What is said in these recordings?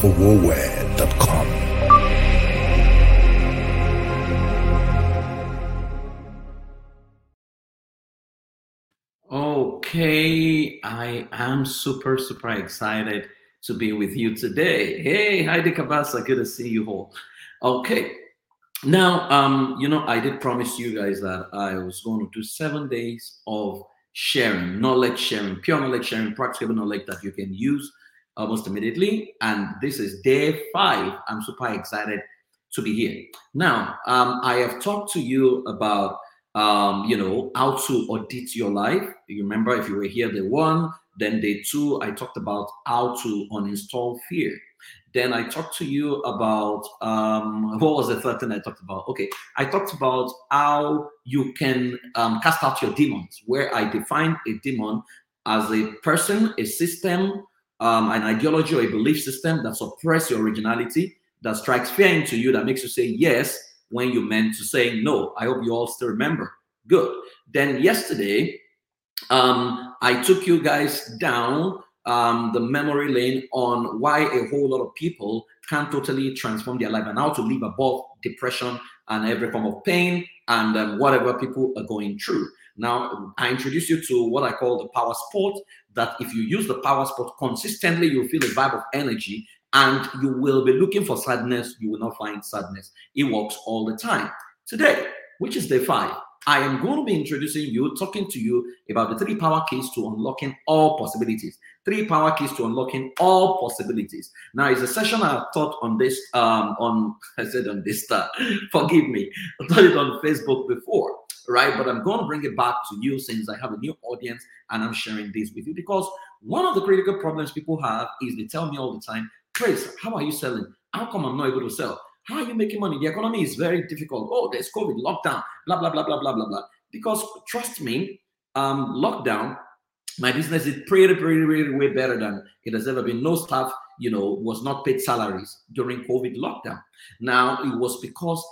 for warwear.com. Okay, I am super, super excited to be with you today. Hey, Heidi Kabasa, good to see you all. Okay, now, um, you know, I did promise you guys that I was going to do seven days of sharing, knowledge sharing, pure knowledge sharing, practical knowledge that you can use almost immediately. And this is day five. I'm super excited to be here. Now, um, I have talked to you about um, you know, how to audit your life. You remember if you were here day one, then day two, I talked about how to uninstall fear. Then I talked to you about um, what was the third thing I talked about? Okay, I talked about how you can um, cast out your demons, where I define a demon as a person, a system, um, an ideology, or a belief system that suppresses your originality, that strikes fear into you, that makes you say yes when you meant to say no. I hope you all still remember. Good. Then yesterday, um, I took you guys down um, the memory lane on why a whole lot of people can totally transform their life and how to live above depression and every form of pain and um, whatever people are going through. Now, I introduce you to what I call the power sport. That if you use the power sport consistently, you'll feel a vibe of energy and you will be looking for sadness, you will not find sadness. It works all the time. Today, which is day five, I am going to be introducing you, talking to you about the three power keys to unlocking all possibilities. Three power keys to unlocking all possibilities. Now, it's a session I taught on this, um, on I said on this, uh, forgive me, I taught it on Facebook before, right? But I'm going to bring it back to you since I have a new audience and I'm sharing this with you because one of the critical problems people have is they tell me all the time, Praise, how are you selling? How come I'm not able to sell? How are you making money? The economy is very difficult. Oh, there's COVID, lockdown, blah, blah, blah, blah, blah, blah, blah. Because trust me, um, lockdown, my business is pretty, pretty, pretty way better than it has ever been. No staff, you know, was not paid salaries during COVID lockdown. Now, it was because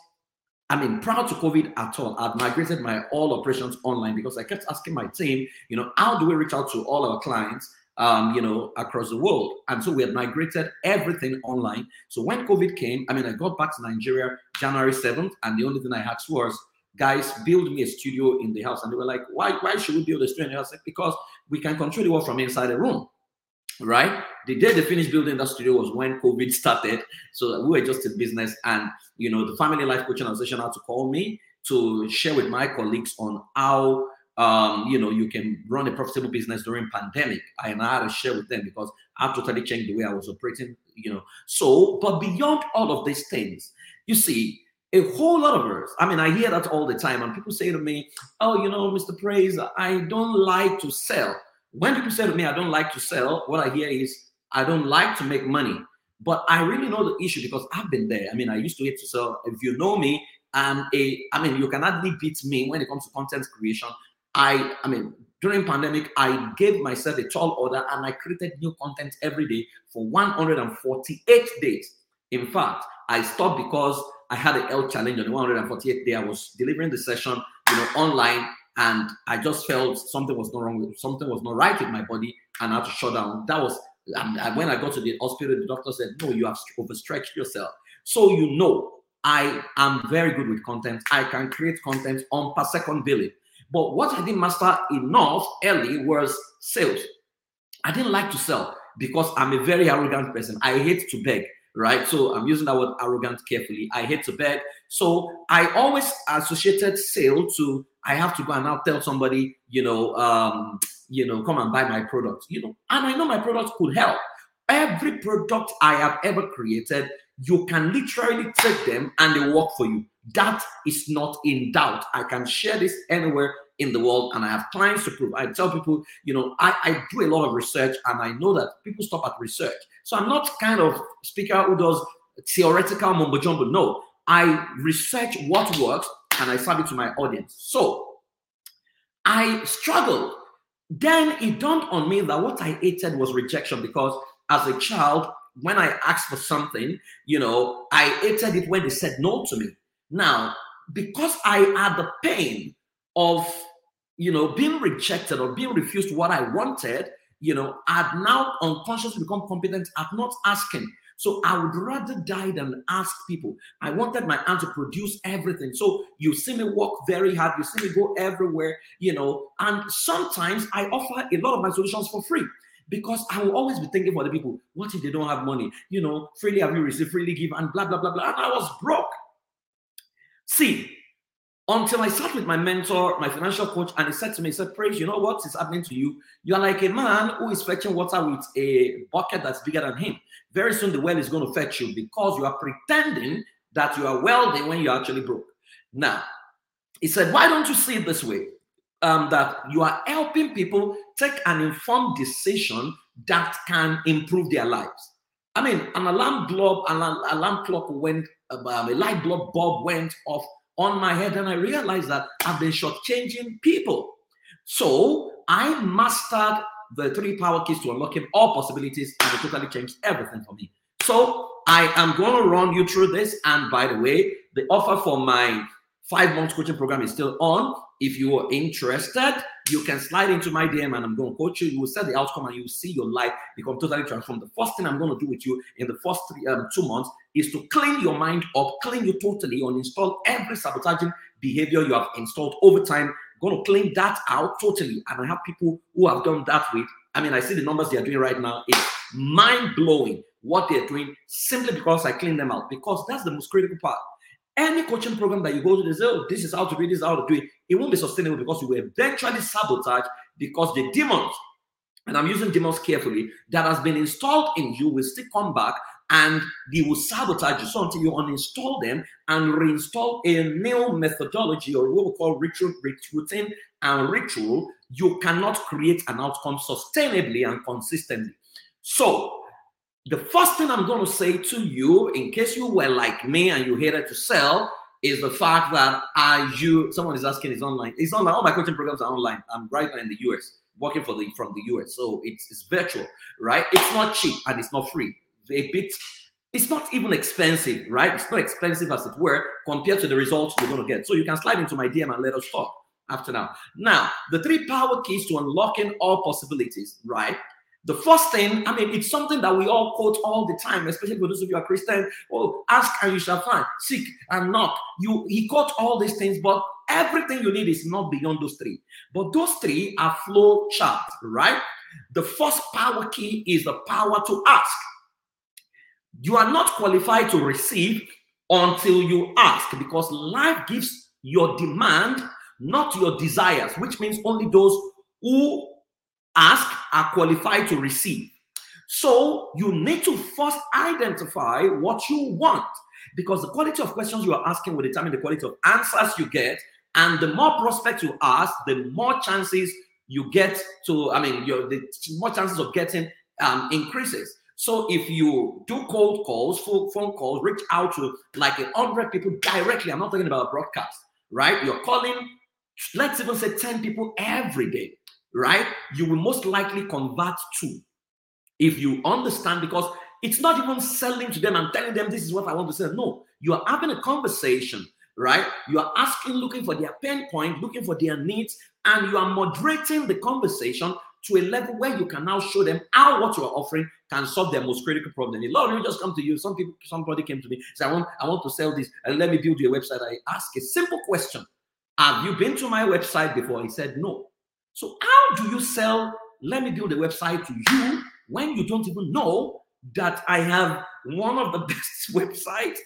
I mean, prior to COVID at all, I'd migrated my all operations online because I kept asking my team, you know, how do we reach out to all our clients um, you know, across the world. And so we had migrated everything online. So when COVID came, I mean, I got back to Nigeria January 7th, and the only thing I asked was, guys, build me a studio in the house. And they were like, why, why should we build a studio in the house? Because we can control the work from inside the room. Right? The day they finished building that studio was when COVID started. So we were just in business. And, you know, the Family Life Coaching Association had to call me to share with my colleagues on how um, you know, you can run a profitable business during pandemic. I and I had to share with them because I've totally changed the way I was operating, you know. So, but beyond all of these things, you see, a whole lot of us, I mean, I hear that all the time, and people say to me, Oh, you know, Mr. Praise, I don't like to sell. When people say to me, I don't like to sell, what I hear is, I don't like to make money. But I really know the issue because I've been there. I mean, I used to hate to sell. If you know me, I'm a, I mean, you cannot beat me when it comes to content creation I, I mean, during pandemic, I gave myself a tall order and I created new content every day for 148 days. In fact, I stopped because I had a health challenge on the 148th day. I was delivering the session, you know, online, and I just felt something was not wrong with something was not right with my body, and I had to shut down. That was and when I got to the hospital, the doctor said, "No, you have overstretched yourself." So you know, I am very good with content. I can create content on per second billing. But what I didn't master enough early was sales. I didn't like to sell because I'm a very arrogant person. I hate to beg, right? So I'm using that word arrogant carefully. I hate to beg. So I always associated sale to I have to go and now tell somebody, you know, um, you know, come and buy my product, you know, and I know my product could help. Every product I have ever created, you can literally take them and they work for you. That is not in doubt. I can share this anywhere in the world and I have clients to prove. I tell people, you know, I, I do a lot of research and I know that people stop at research. So I'm not kind of speaker who does theoretical mumbo jumbo. No, I research what works and I serve it to my audience. So I struggled. Then it dawned on me that what I hated was rejection because as a child, when I asked for something, you know, I hated it when they said no to me. Now, because I had the pain of, you know, being rejected or being refused what I wanted, you know, I'd now unconsciously become competent at not asking. So I would rather die than ask people. I wanted my aunt to produce everything. So you see me work very hard, you see me go everywhere, you know. And sometimes I offer a lot of my solutions for free because I will always be thinking for the people, what if they don't have money? You know, freely have you received, freely give, and blah, blah, blah, blah. And I was broke. See, until I sat with my mentor, my financial coach, and he said to me, he said, Praise, you know what is happening to you? You are like a man who is fetching water with a bucket that's bigger than him. Very soon the well is going to fetch you because you are pretending that you are wealthy when you're actually broke. Now, he said, Why don't you see it this way? Um, that you are helping people take an informed decision that can improve their lives. I mean, an alarm bulb, an alarm clock went, um, a light bulb bulb went off on my head, and I realized that I've been shortchanging people. So I mastered the three power keys to unlocking all possibilities, and it totally changed everything for me. So I am going to run you through this. And by the way, the offer for my five months coaching program is still on. If you are interested, you can slide into my DM and I'm going to coach you. You will set the outcome and you will see your life become totally transformed. The first thing I'm going to do with you in the first three, um, two months is to clean your mind up, clean you totally, uninstall every sabotaging behavior you have installed over time. going to clean that out totally. And I have people who have done that with. I mean, I see the numbers they are doing right now. It's mind blowing what they're doing simply because I clean them out. Because that's the most critical part. Any coaching program that you go to, they say, oh, this is how to do this, how to do it. It won't be sustainable because you will eventually sabotage because the demons, and I'm using demons carefully, that has been installed in you will still come back and they will sabotage you. So until you uninstall them and reinstall a new methodology or what we call ritual, routine and ritual, you cannot create an outcome sustainably and consistently. So the first thing I'm going to say to you, in case you were like me and you hated to sell, is the fact that are you? Someone is asking, is online? It's online. All my coaching programs are online. I'm right now in the US, working for the from the US, so it's it's virtual, right? It's not cheap and it's not free. A bit. It's not even expensive, right? It's not expensive as it were compared to the results you're going to get. So you can slide into my DM and let us talk after now. Now, the three power keys to unlocking all possibilities, right? The first thing, I mean, it's something that we all quote all the time, especially for those of you are Christian. Oh, ask and you shall find, seek and knock. You he quote all these things, but everything you need is not beyond those three. But those three are flow charts, right? The first power key is the power to ask. You are not qualified to receive until you ask because life gives your demand, not your desires, which means only those who ask are qualified to receive. So you need to first identify what you want because the quality of questions you are asking will determine the quality of answers you get. And the more prospects you ask, the more chances you get to, I mean, your the more chances of getting um, increases. So if you do cold calls, phone calls, reach out to like a hundred people directly. I'm not talking about broadcast, right? You're calling, let's even say 10 people every day right? You will most likely convert to if you understand because it's not even selling to them and telling them this is what I want to say. No, you are having a conversation, right? You are asking, looking for their pain point, looking for their needs, and you are moderating the conversation to a level where you can now show them how what you are offering can solve their most critical problem. A lot of you just come to you. Some people, somebody came to me, say, I want, I want to sell this, and let me build you a website. I ask a simple question. Have you been to my website before? He said, No. So, how do you sell? Let me build a website to you when you don't even know that I have one of the best websites.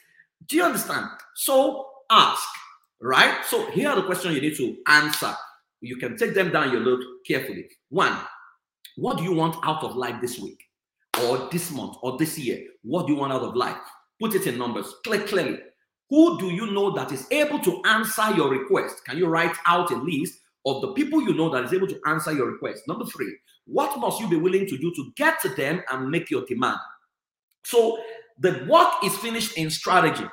Do you understand? So, ask, right? So, here are the questions you need to answer. You can take them down your note carefully. One, what do you want out of life this week, or this month, or this year? What do you want out of life? Put it in numbers, click clearly. Who do you know that is able to answer your request? Can you write out a list of the people you know that is able to answer your request. Number three, what must you be willing to do to get to them and make your demand? So the work is finished in strategy,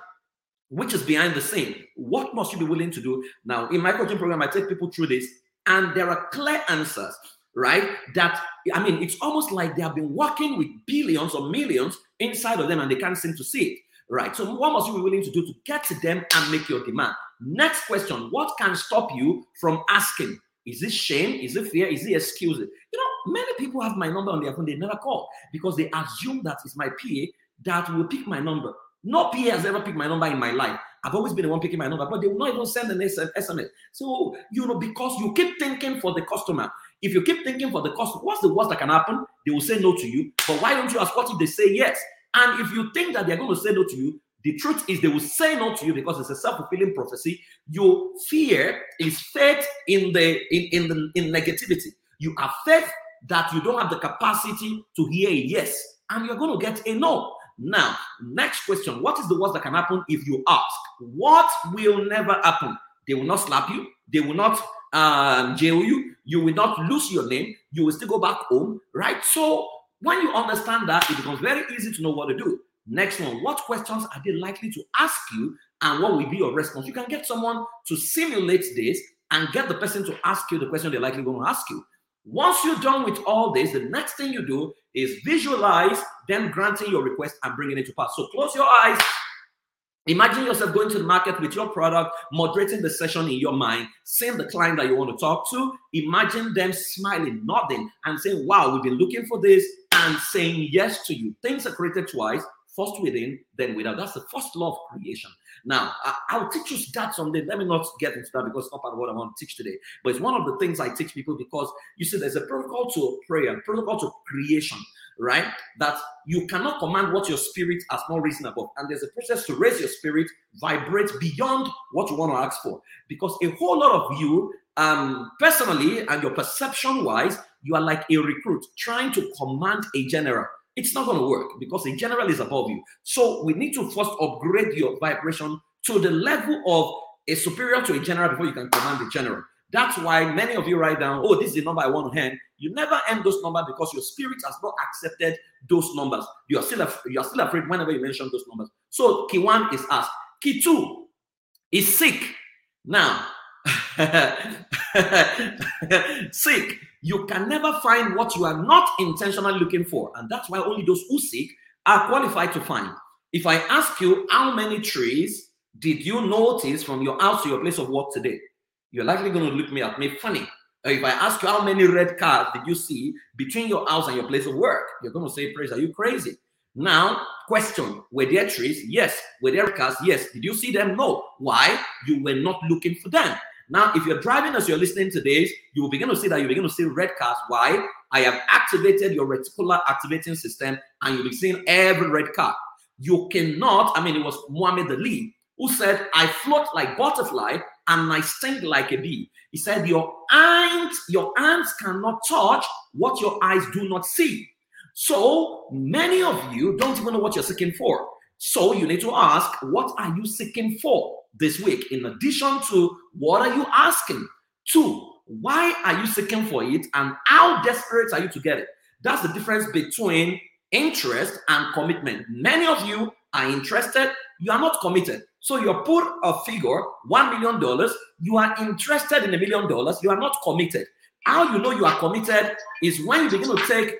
which is behind the scene. What must you be willing to do? Now, in my coaching program, I take people through this, and there are clear answers, right? That I mean, it's almost like they have been working with billions or millions inside of them and they can't seem to see it. Right. So, what must you be willing to do to get to them and make your demand? Next question What can stop you from asking? Is it shame? Is it fear? Is it excuse? You know, many people have my number on their phone, they never call because they assume that it's my PA that will pick my number. No PA has ever picked my number in my life. I've always been the one picking my number, but they will not even send an SMS. So, you know, because you keep thinking for the customer. If you keep thinking for the customer, what's the worst that can happen? They will say no to you. But why don't you ask what if they say yes? And if you think that they're going to say no to you, the truth is they will say no to you because it's a self-fulfilling prophecy. Your fear is faith in the in, in the in negativity. You have faith that you don't have the capacity to hear a yes, and you're going to get a no. Now, next question: What is the worst that can happen if you ask? What will never happen? They will not slap you. They will not um, jail you. You will not lose your name. You will still go back home, right? So when you understand that, it becomes very easy to know what to do. Next one, what questions are they likely to ask you and what will be your response? You can get someone to simulate this and get the person to ask you the question they're likely going to ask you. Once you're done with all this, the next thing you do is visualize them granting your request and bringing it to pass. So close your eyes. Imagine yourself going to the market with your product, moderating the session in your mind, seeing the client that you want to talk to. Imagine them smiling, nodding, and saying, Wow, we've been looking for this, and saying yes to you. Things are created twice first within, then without. That's the first law of creation. Now, I, will teach you that someday. Let me not get into that because it's not part of what I want to teach today. But it's one of the things I teach people because you see, there's a protocol to prayer, protocol to creation, right? That you cannot command what your spirit has not risen above. And there's a process to raise your spirit, vibrate beyond what you want to ask for. Because a whole lot of you, um, personally and your perception wise, you are like a recruit trying to command a general it's not going to work because a general is above you. So we need to first upgrade your vibration to the level of a superior to a general before you can command the general. That's why many of you write down, oh, this is the number I want to hand. You never end those numbers because your spirit has not accepted those numbers. You are still af- you are still afraid whenever you mention those numbers. So key one is asked. Key two is sick. Now, sick you can never find what you are not intentionally looking for. And that's why only those who seek are qualified to find. If I ask you, how many trees did you notice from your house to your place of work today? You're likely going to look me at me funny. If I ask you, how many red cars did you see between your house and your place of work? You're going to say, Praise, are you crazy? Now, question Were there trees? Yes. Were there cars? Yes. Did you see them? No. Why? You were not looking for them. Now, if you're driving as you're listening to this, you will begin to see that you begin to see red cars. Why? I have activated your reticular activating system and you'll be seeing every red car. You cannot, I mean, it was Muhammad Ali who said, I float like butterfly and I sting like a bee. He said, Your eyes, your hands cannot touch what your eyes do not see. So many of you don't even know what you're seeking for. So you need to ask, what are you seeking for? This week, in addition to what are you asking? Two, why are you seeking for it and how desperate are you to get it? That's the difference between interest and commitment. Many of you are interested, you are not committed. So you put a figure, $1 million, you are interested in a million dollars, you are not committed. How you know you are committed is when you begin to take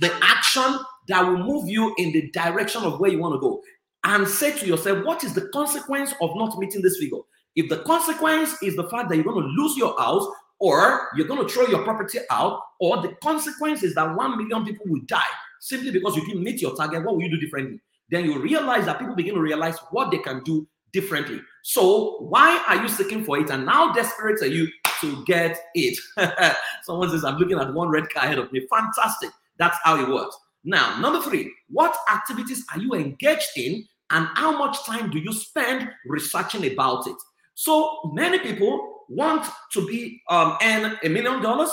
the action that will move you in the direction of where you want to go and say to yourself, what is the consequence of not meeting this figure? If the consequence is the fact that you're going to lose your house, or you're going to throw your property out, or the consequence is that one million people will die simply because you didn't meet your target, what will you do differently? Then you realize that people begin to realize what they can do differently. So, why are you seeking for it? And how desperate are you to get it? Someone says, I'm looking at one red car ahead of me. Fantastic. That's how it works. Now, number three, what activities are you engaged in and how much time do you spend researching about it? So many people want to be um, earn a million dollars,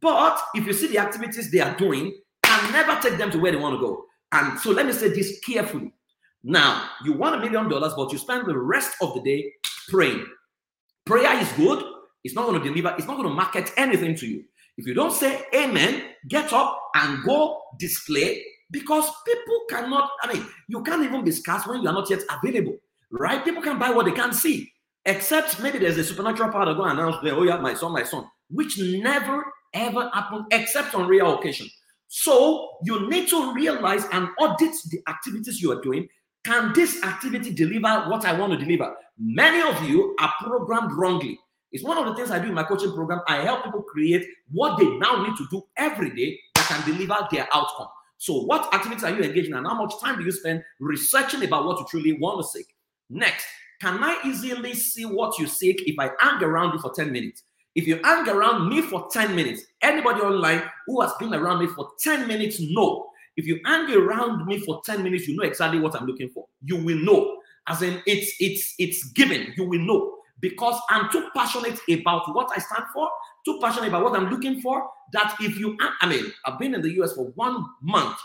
but if you see the activities they are doing, can never take them to where they want to go. And so let me say this carefully. Now, you want a million dollars, but you spend the rest of the day praying. Prayer is good. It's not going to deliver, it's not going to market anything to you. If you don't say amen, get up and go display because people cannot, I mean, you can't even be when you are not yet available, right? People can buy what they can't see, except maybe there's a supernatural power that go and announce, oh yeah, my son, my son, which never ever happened except on rare occasion. So you need to realize and audit the activities you are doing. Can this activity deliver what I want to deliver? Many of you are programmed wrongly. It's one of the things I do in my coaching program. I help people create what they now need to do every day that can deliver their outcome. So, what activities are you engaging in, and how much time do you spend researching about what you truly want to seek? Next, can I easily see what you seek if I hang around you for 10 minutes? If you hang around me for 10 minutes, anybody online who has been around me for 10 minutes know. If you hang around me for 10 minutes, you know exactly what I'm looking for. You will know. As in, it's it's it's given. You will know because I'm too passionate about what I stand for, too passionate about what I'm looking for. That if you, I mean, I've been in the US for one month.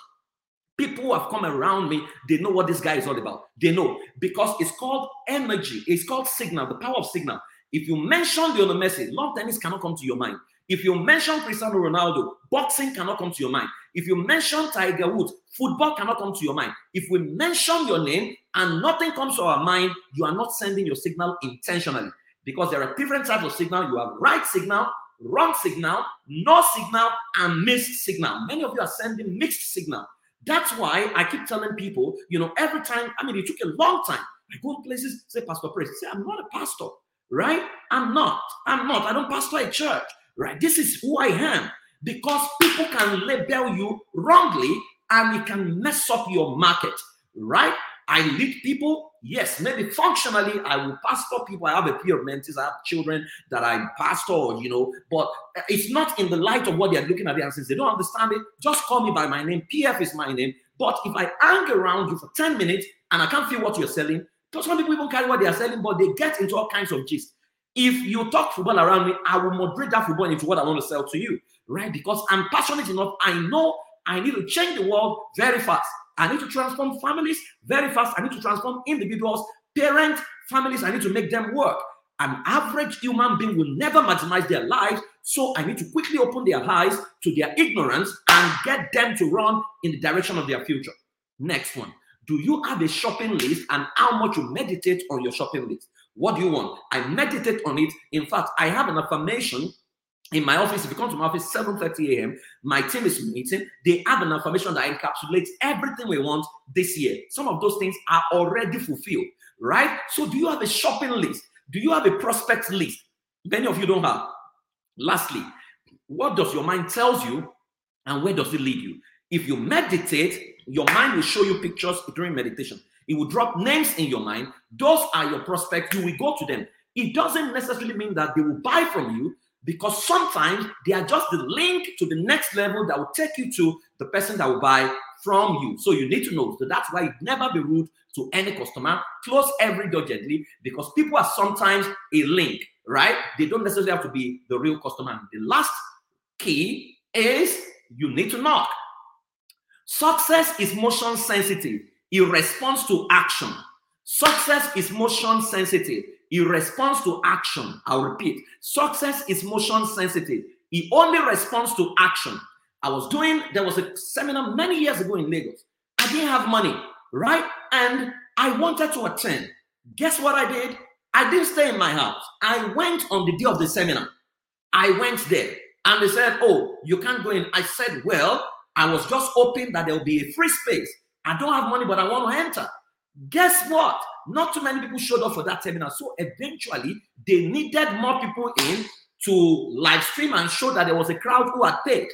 People who have come around me, they know what this guy is all about. They know because it's called energy, it's called signal, the power of signal. If you mention the other message, long tennis cannot come to your mind. If you mention Cristiano Ronaldo, boxing cannot come to your mind. If you mention Tiger Woods, football cannot come to your mind. If we mention your name and nothing comes to our mind, you are not sending your signal intentionally because there are different types of signal. You have right signal, wrong signal, no signal, and mixed signal. Many of you are sending mixed signal. That's why I keep telling people, you know, every time, I mean, it took a long time. I go places, say, Pastor Praise. Say, I'm not a pastor, right? I'm not. I'm not. I don't pastor a church, right? This is who I am because people can label you wrongly and it can mess up your market, right? I lead people. Yes, maybe functionally I will pastor people. I have a peer mentees. I have children that I pastor, you know, but it's not in the light of what they're looking at. And since they don't understand it, just call me by my name. PF is my name. But if I hang around you for 10 minutes and I can't feel what you're selling, because some people even carry what they are selling, but they get into all kinds of gist. If you talk football around me, I will moderate that football into what I want to sell to you right? Because I'm passionate enough. I know I need to change the world very fast. I need to transform families very fast. I need to transform individuals, parents, families. I need to make them work. An average human being will never maximize their lives. So I need to quickly open their eyes to their ignorance and get them to run in the direction of their future. Next one. Do you have a shopping list and how much you meditate on your shopping list? What do you want? I meditate on it. In fact, I have an affirmation in my office, if you come to my office 7:30 a.m., my team is meeting. They have an information that encapsulates everything we want this year. Some of those things are already fulfilled, right? So, do you have a shopping list? Do you have a prospect list? Many of you don't have. Lastly, what does your mind tells you, and where does it lead you? If you meditate, your mind will show you pictures during meditation. It will drop names in your mind. Those are your prospects. You will go to them. It doesn't necessarily mean that they will buy from you because sometimes they are just the link to the next level that will take you to the person that will buy from you. So you need to know. So that's why you never be rude to any customer. Close every door gently because people are sometimes a link, right? They don't necessarily have to be the real customer. The last key is you need to knock. Success is motion sensitive. It responds to action. Success is motion sensitive. He responds to action. I'll repeat success is motion sensitive. He only responds to action. I was doing, there was a seminar many years ago in Lagos. I didn't have money, right? And I wanted to attend. Guess what I did? I didn't stay in my house. I went on the day of the seminar. I went there and they said, Oh, you can't go in. I said, Well, I was just hoping that there will be a free space. I don't have money, but I want to enter. Guess what? Not too many people showed up for that seminar. So eventually, they needed more people in to live stream and show that there was a crowd who had paid.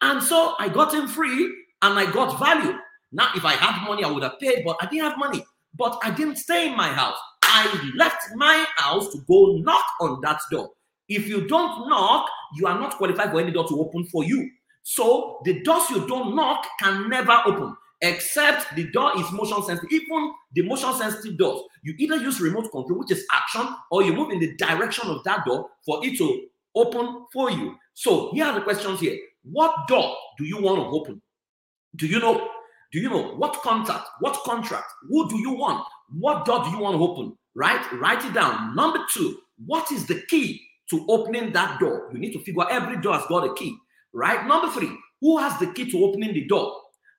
And so I got in free and I got value. Now, if I had money, I would have paid, but I didn't have money. But I didn't stay in my house. I left my house to go knock on that door. If you don't knock, you are not qualified for any door to open for you. So the doors you don't knock can never open except the door is motion sensitive. Even the motion sensitive doors, you either use remote control, which is action, or you move in the direction of that door for it to open for you. So here are the questions here. What door do you want to open? Do you know? Do you know what contact, what contract, who do you want? What door do you want to open? Right? Write it down. Number two, what is the key to opening that door? You need to figure every door has got a key. Right? Number three, who has the key to opening the door?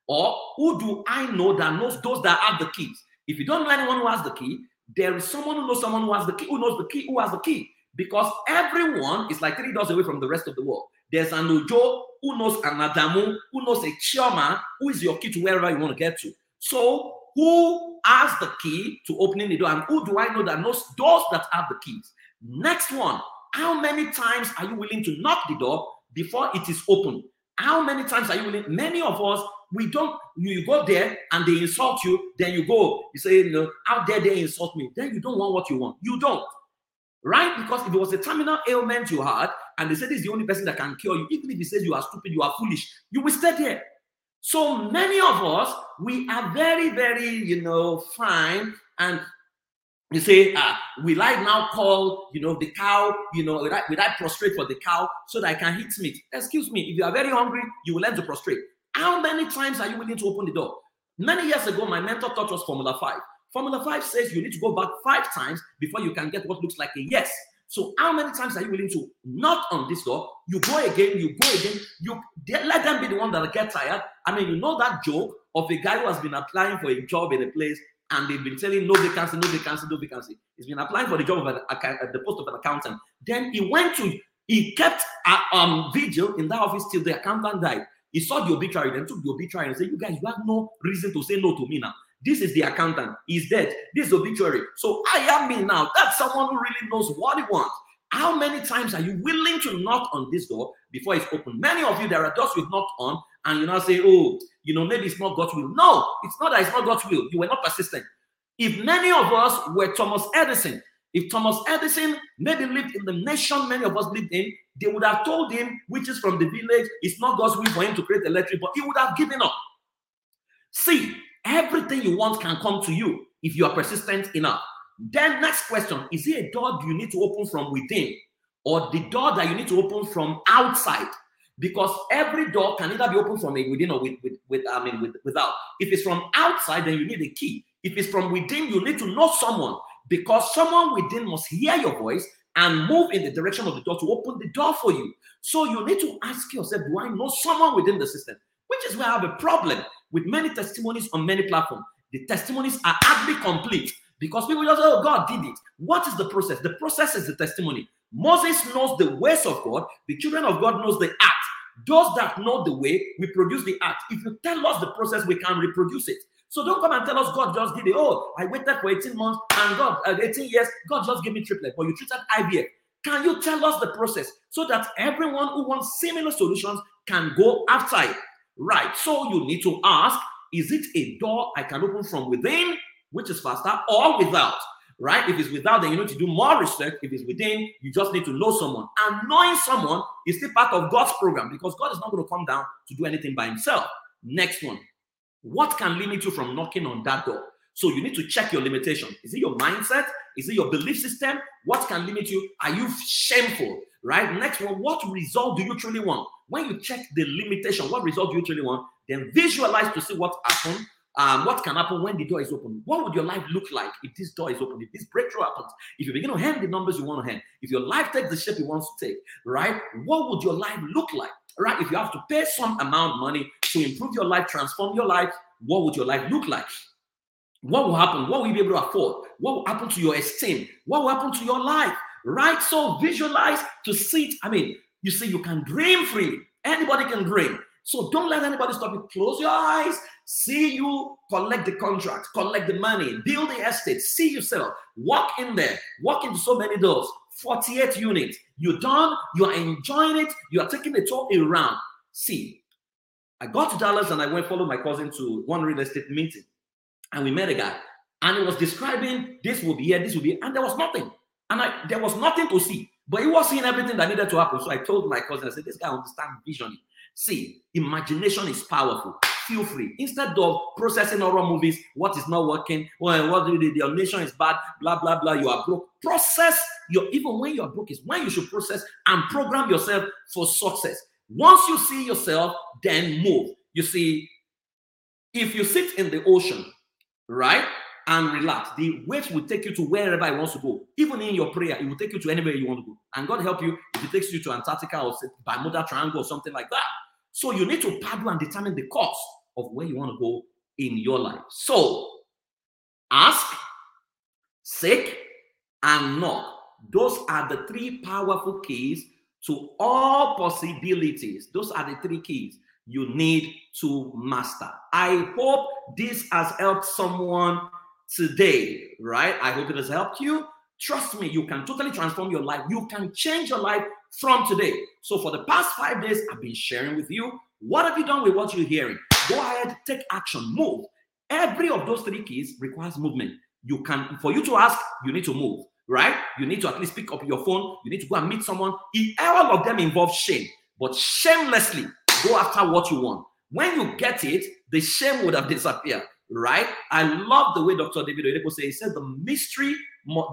Or who do I know that knows those that have the keys? If you don't know anyone who has the key, there is someone who knows someone who has the key, who knows the key, who has the key. Because everyone is like three doors away from the rest of the world. There's an Ojo who knows an Adamu, who knows a Chioma, who is your key to wherever you want to get to. So, who has the key to opening the door? And who do I know that knows those that have the keys? Next one, how many times are you willing to knock the door before it is open? How many times are you willing? Many of us we don't. You go there and they insult you, then you go. You say, know, how dare they insult me? Then you don't want what you want. You don't, right? Because if it was a terminal ailment you had, and they said this is the only person that can cure you, even if he says you are stupid, you are foolish, you will stay there. So many of us, we are very, very, you know, fine and you say, ah, will I now call, you know, the cow, you know, will I, will I prostrate for the cow so that I can eat meat? Excuse me, if you are very hungry, you will learn to prostrate. How many times are you willing to open the door? Many years ago, my mentor taught us Formula 5. Formula 5 says you need to go back five times before you can get what looks like a yes. So, how many times are you willing to knock on this door? You go again, you go again, you let them be the one that get tired. I mean, you know that joke of a guy who has been applying for a job in a place and they've been telling no vacancy, no vacancy, no vacancy. He's been applying for the job of an, at the post of an accountant. Then he went to, he kept a um, vigil in that office till the accountant died. He saw the obituary, then took the obituary and said, You guys, you have no reason to say no to me now. This is the accountant. He's dead. This is obituary. So I am me now. That's someone who really knows what he wants. How many times are you willing to knock on this door before it's open? Many of you, there are doors you've knocked on, and you now say, Oh, you know, maybe it's not God's will. No, it's not that it's not God's will. You were not persistent. If many of us were Thomas Edison, if Thomas Edison maybe lived in the nation many of us lived in, they would have told him, which is from the village, it's not God's will for him to create electric, but he would have given up. See, everything you want can come to you if you are persistent enough. Then, next question is it a door you need to open from within or the door that you need to open from outside? because every door can either be opened from within or with, with, with I mean with, without. If it's from outside, then you need a key. If it's from within, you need to know someone because someone within must hear your voice and move in the direction of the door to open the door for you. So you need to ask yourself, do I know someone within the system? Which is where I have a problem with many testimonies on many platforms. The testimonies are hardly complete because people just say, oh, God did it. What is the process? The process is the testimony. Moses knows the ways of God. The children of God knows the act. Those that know the way, we produce the act. If you tell us the process, we can reproduce it. So don't come and tell us God just did it. Oh, I waited for 18 months and God, uh, 18 years, God just gave me triplet, but you treated IVF. Can you tell us the process so that everyone who wants similar solutions can go after it? Right. So you need to ask, is it a door I can open from within, which is faster, or without? right? If it's without, then you need to do more research. If it's within, you just need to know someone. And knowing someone is still part of God's program because God is not going to come down to do anything by himself. Next one. What can limit you from knocking on that door? So you need to check your limitation. Is it your mindset? Is it your belief system? What can limit you? Are you shameful? Right? Next one, what result do you truly want? When you check the limitation, what result do you truly want? Then visualize to see what happened um, what can happen when the door is open? What would your life look like if this door is open? If this breakthrough happens? If you begin to hand the numbers you want to hand? If your life takes the shape you want to take, right? What would your life look like? Right? If you have to pay some amount of money to improve your life, transform your life, what would your life look like? What will happen? What will you be able to afford? What will happen to your esteem? What will happen to your life? Right? So visualize to see it. I mean, you see, you can dream freely. Anybody can dream. So don't let anybody stop you. Close your eyes see you collect the contract, collect the money, build the estate, see yourself, walk in there, walk into so many doors, 48 units. You're done, you are enjoying it, you are taking the tour around. See, I got to Dallas and I went follow my cousin to one real estate meeting. And we met a guy. And he was describing this will be here, this will be, and there was nothing. And I there was nothing to see. But he was seeing everything that needed to happen. So I told my cousin, I said, This guy understands vision. See, imagination is powerful feel free. Instead of processing horror movies, what is not working, well, what the, your nation is bad, blah, blah, blah, you are broke. Process your, even when you are broke, is when you should process and program yourself for success. Once you see yourself, then move. You see, if you sit in the ocean, right, and relax, the waves will take you to wherever it wants to go. Even in your prayer, it will take you to anywhere you want to go. And God help you if it takes you to Antarctica or Bermuda Triangle or something like that. So you need to paddle and determine the course of where you want to go in your life. So ask, seek, and knock. Those are the three powerful keys to all possibilities. Those are the three keys you need to master. I hope this has helped someone today, right? I hope it has helped you. Trust me, you can totally transform your life. You can change your life from today. So, for the past five days, I've been sharing with you What have you done with what you're hearing? Go ahead, take action, move. Every of those three keys requires movement. You can, for you to ask, you need to move, right? You need to at least pick up your phone. You need to go and meet someone. All of them involve shame, but shamelessly go after what you want. When you get it, the shame would have disappeared, right? I love the way Dr. David Oyedepo says, he said the mystery,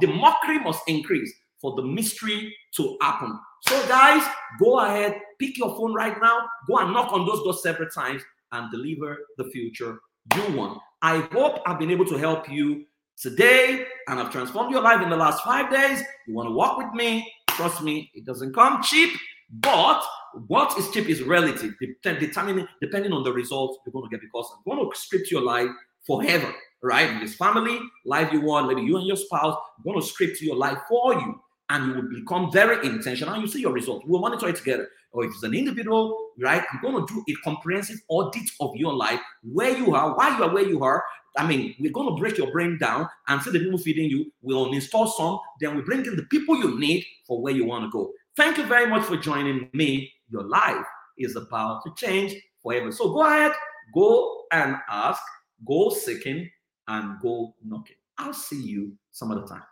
the mockery must increase for the mystery to happen. So, guys, go ahead, pick your phone right now, go and knock on those doors several times and deliver the future you want. I hope I've been able to help you today and I've transformed your life in the last five days. You want to walk with me? Trust me, it doesn't come cheap, but what is cheap is relative, determining depending on the results you're going to get because I'm going to script your life forever, right? This family, life you want, maybe you and your spouse, I'm going to script your life for you and you will become very intentional. You see your results. We'll monitor it together. Or if it's an individual, right? I'm going to do a comprehensive audit of your life, where you are, why you are where you are. I mean, we're going to break your brain down and see the people feeding you. We'll install some, then we bring in the people you need for where you want to go. Thank you very much for joining me. Your life is about to change forever. So go ahead, go and ask, go seeking, and go knocking. I'll see you some other time.